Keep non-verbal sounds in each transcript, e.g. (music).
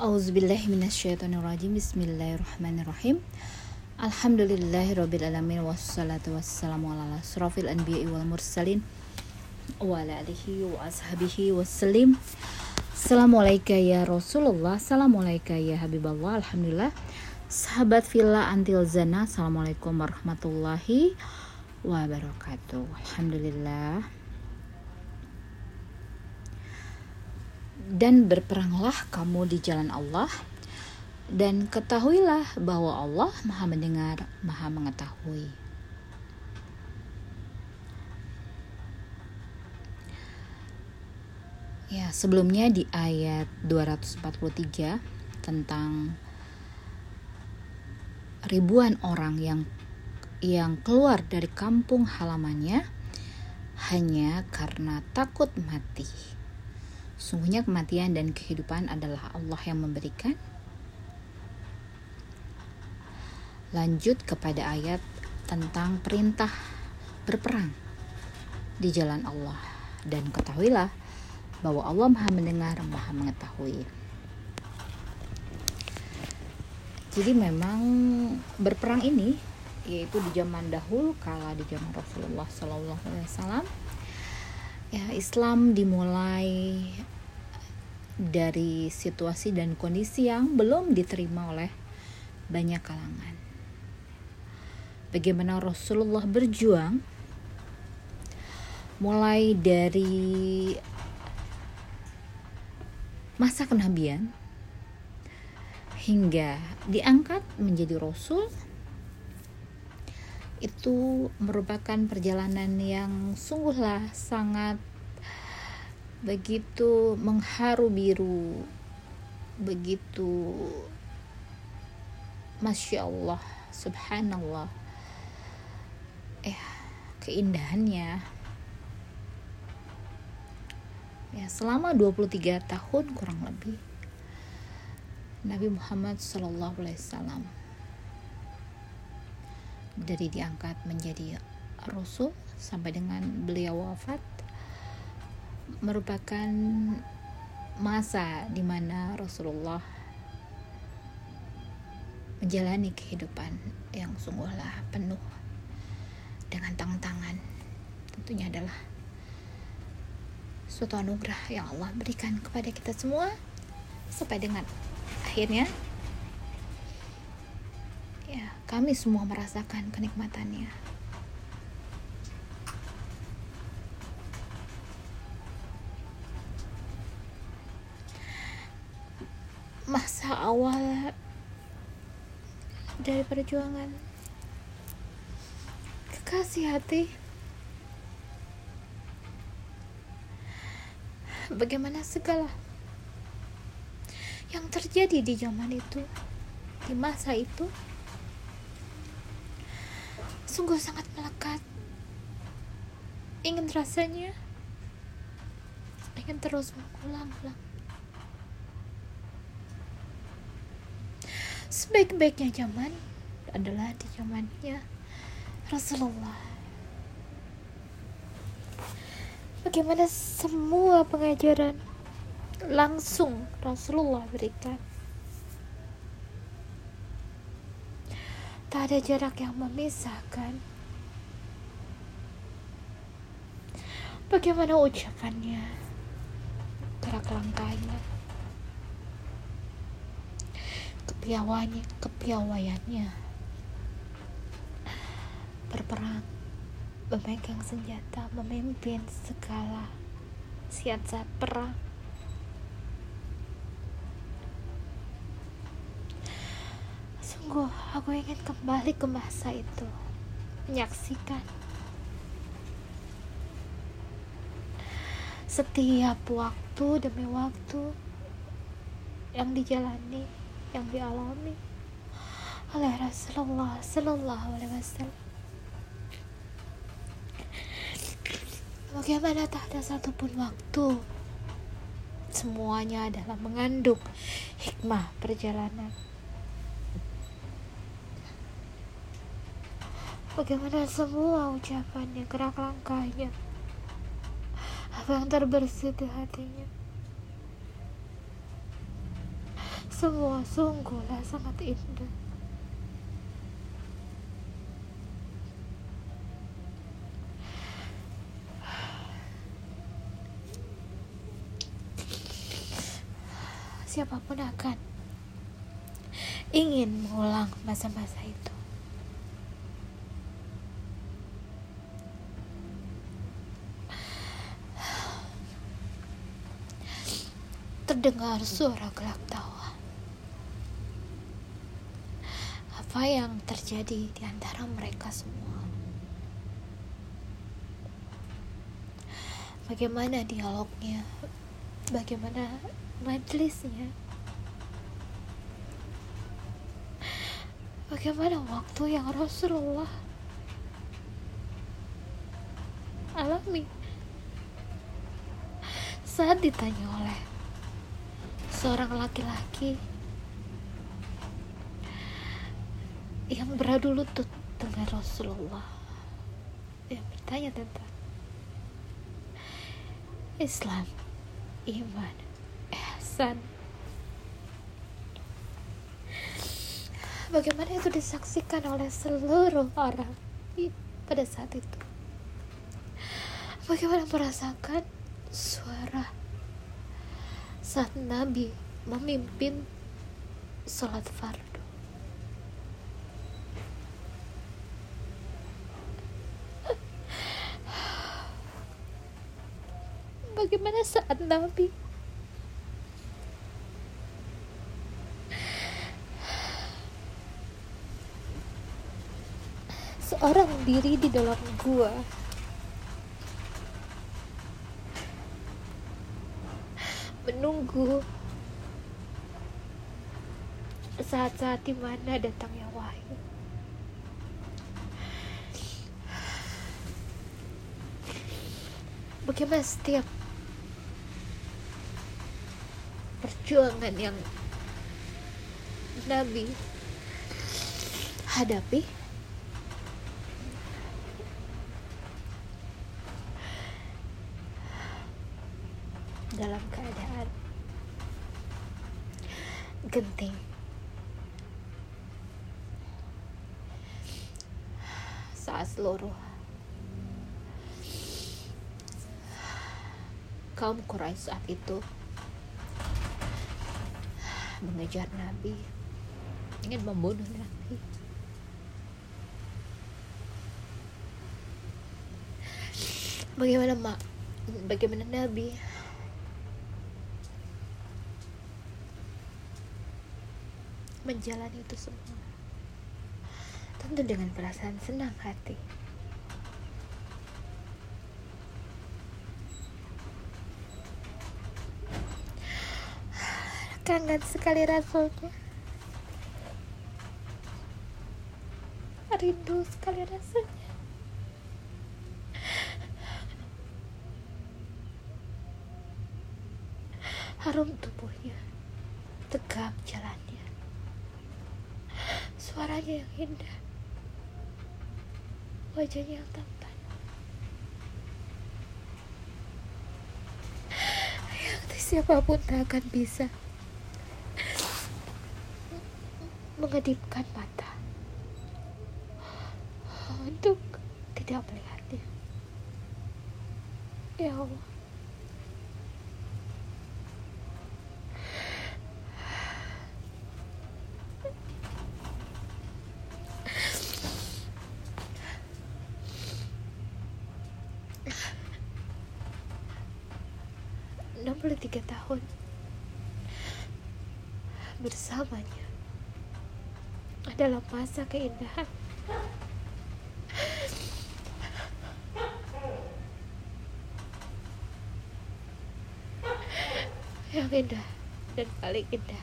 Auzubillahiminasyaitonirrajim Bismillahirrahmanirrahim. Alhamdulillahirrabbilalamin Wassalatu wassalamu ala asrafil anbiya'i wal mursalin Wa ala alihi wa ashabihi wassalim. Assalamualaikum ya Rasulullah Assalamualaikum ya Habiballah Alhamdulillah. Sahabat Villa Antil Zana Assalamualaikum warahmatullahi wabarakatuh. Alhamdulillah dan berperanglah kamu di jalan Allah dan ketahuilah bahwa Allah Maha mendengar, Maha mengetahui. Ya, sebelumnya di ayat 243 tentang ribuan orang yang yang keluar dari kampung halamannya hanya karena takut mati. Sungguhnya kematian dan kehidupan adalah Allah yang memberikan. Lanjut kepada ayat tentang perintah berperang di jalan Allah dan ketahuilah bahwa Allah Maha mendengar, Maha mengetahui. Jadi memang berperang ini yaitu di zaman dahulu kala di zaman Rasulullah Sallallahu Alaihi Wasallam ya Islam dimulai dari situasi dan kondisi yang belum diterima oleh banyak kalangan. Bagaimana Rasulullah berjuang mulai dari masa kenabian hingga diangkat menjadi rasul itu merupakan perjalanan yang sungguhlah sangat begitu mengharu biru begitu masya Allah subhanallah. Eh keindahannya. Ya selama 23 tahun kurang lebih Nabi Muhammad Sallallahu Alaihi Wasallam dari diangkat menjadi rasul sampai dengan beliau wafat merupakan masa di mana Rasulullah menjalani kehidupan yang sungguhlah penuh dengan tantangan tentunya adalah suatu anugerah yang Allah berikan kepada kita semua sampai dengan akhirnya kami semua merasakan kenikmatannya. Masa awal dari perjuangan. Kekasih hati. Bagaimana segala yang terjadi di zaman itu di masa itu sungguh sangat melekat. Ingin rasanya? Ingin terus mengulang-ulang. Sebaik-baiknya zaman adalah di zamannya Rasulullah. Bagaimana semua pengajaran langsung Rasulullah berikan Tak ada jarak yang memisahkan. Bagaimana ucapannya, gerak langkahnya, kepiawanya, kepiawaiannya, berperang, memegang senjata, memimpin segala siasat perang. Sungguh, aku ingin kembali ke masa itu, menyaksikan. Setiap waktu demi waktu yang dijalani, yang dialami oleh Rasulullah Sallallahu Alaihi Wasallam. Bagaimana tak ada satupun waktu Semuanya adalah mengandung hikmah perjalanan Bagaimana semua ucapannya, gerak langkahnya, apa yang terbersih di hatinya. semua sungguhlah sangat indah siapa pun akan ingin mengulang masa-masa itu. Terdengar suara gelak tawa. Apa yang terjadi di antara mereka semua? Bagaimana dialognya? Bagaimana majelisnya bagaimana waktu yang Rasulullah alami saat ditanya oleh seorang laki-laki yang beradu lutut dengan Rasulullah. Yang bertanya tentang Islam, iman, ihsan. Bagaimana itu disaksikan oleh seluruh orang pada saat itu? Bagaimana merasakan suara saat Nabi memimpin sholat fardu. Bagaimana saat Nabi seorang diri di dalam gua menunggu. Saat-saat di mana datangnya wahyu. Bagaimana setiap perjuangan yang Nabi hadapi saat seluruh. Kaum Quraisy saat itu mengejar Nabi ingin membunuh Nabi. Bagaimana mak bagaimana Nabi? Menjalani itu semua tentu dengan perasaan senang hati. (sighs) Kangen sekali rasanya rindu sekali rasanya (sighs) harum tubuhnya tegap jalannya. Suaranya yang indah wajahnya yang tampan. Yang siapa pun tak akan bisa mengedipkan mata. Untuk tidak melihatnya. Ya Allah enam puluh tiga tahun. Bersamanya adalah masa keindahan. Yang indah dan paling indah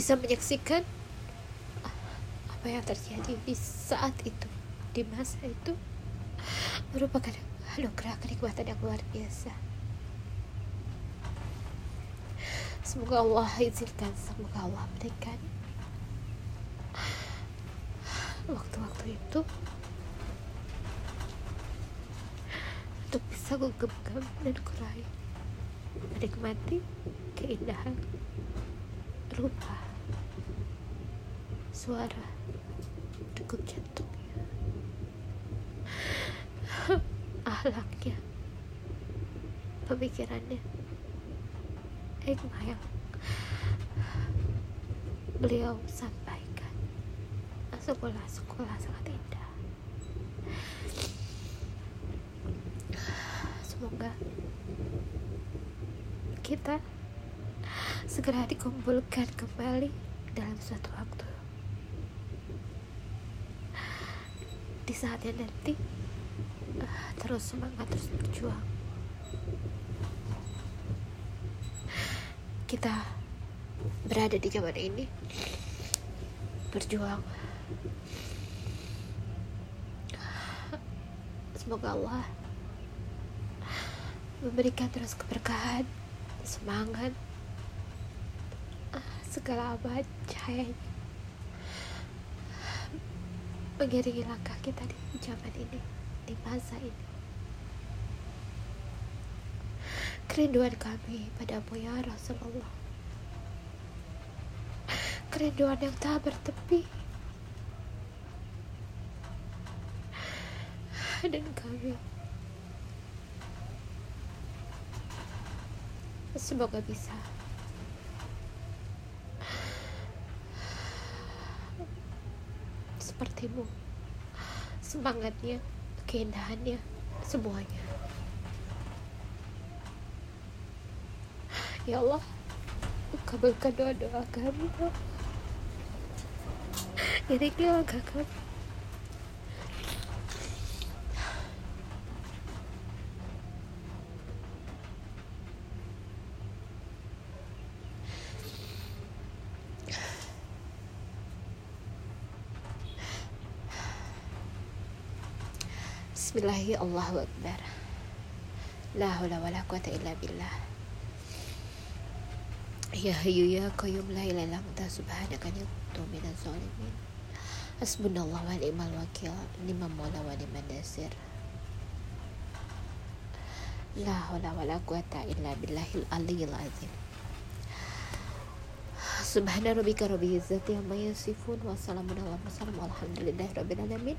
bisa menyaksikan apa yang terjadi di saat itu di masa itu merupakan anugerah kenikmatan yang luar biasa. Semoga Allah izinkan semoga Allah berikan waktu-waktu itu untuk bisa menggenggam dan kurai menikmati keindahan rupa suara degup jantungnya (laughs) ahlaknya pemikirannya. Hikmah yang beliau sampaikan sekolah-sekolah sangat indah. Semoga kita segera dikumpulkan kembali dalam suatu waktu di saatnya nanti ah, terus semangat terus berjuang. Kita berada di zaman ini berjuang. Semoga Allah memberikan terus keberkahan semangat ah, segala abad cahayanya mengiringi langkah kita di zaman ini di masa ini. Kerinduan kami padamu ya Rasulullah. Kerinduan yang tak bertepi. Dan kami semoga bisa sepertimu. Semangatnya keindahannya semuanya. Ya Allah kabulkan doa-doa kami ya Allah. langkah kami Bismillahi Allahu Akbar La hawla wa la quwata illa billah. Ya hayyu ya qayyum la ilaha illa anta subhanaka inni kuntu minaz zalimin. Hasbunallah wa ni'mal wakil Ni'mal maula wa ni'mal nasir. La hawla wa la quwata illa billahil aliyyil azim. Subhana rabbika rabbil izzati amma yasifun wa salamun ala mursalin walhamdulillahi rabbil alamin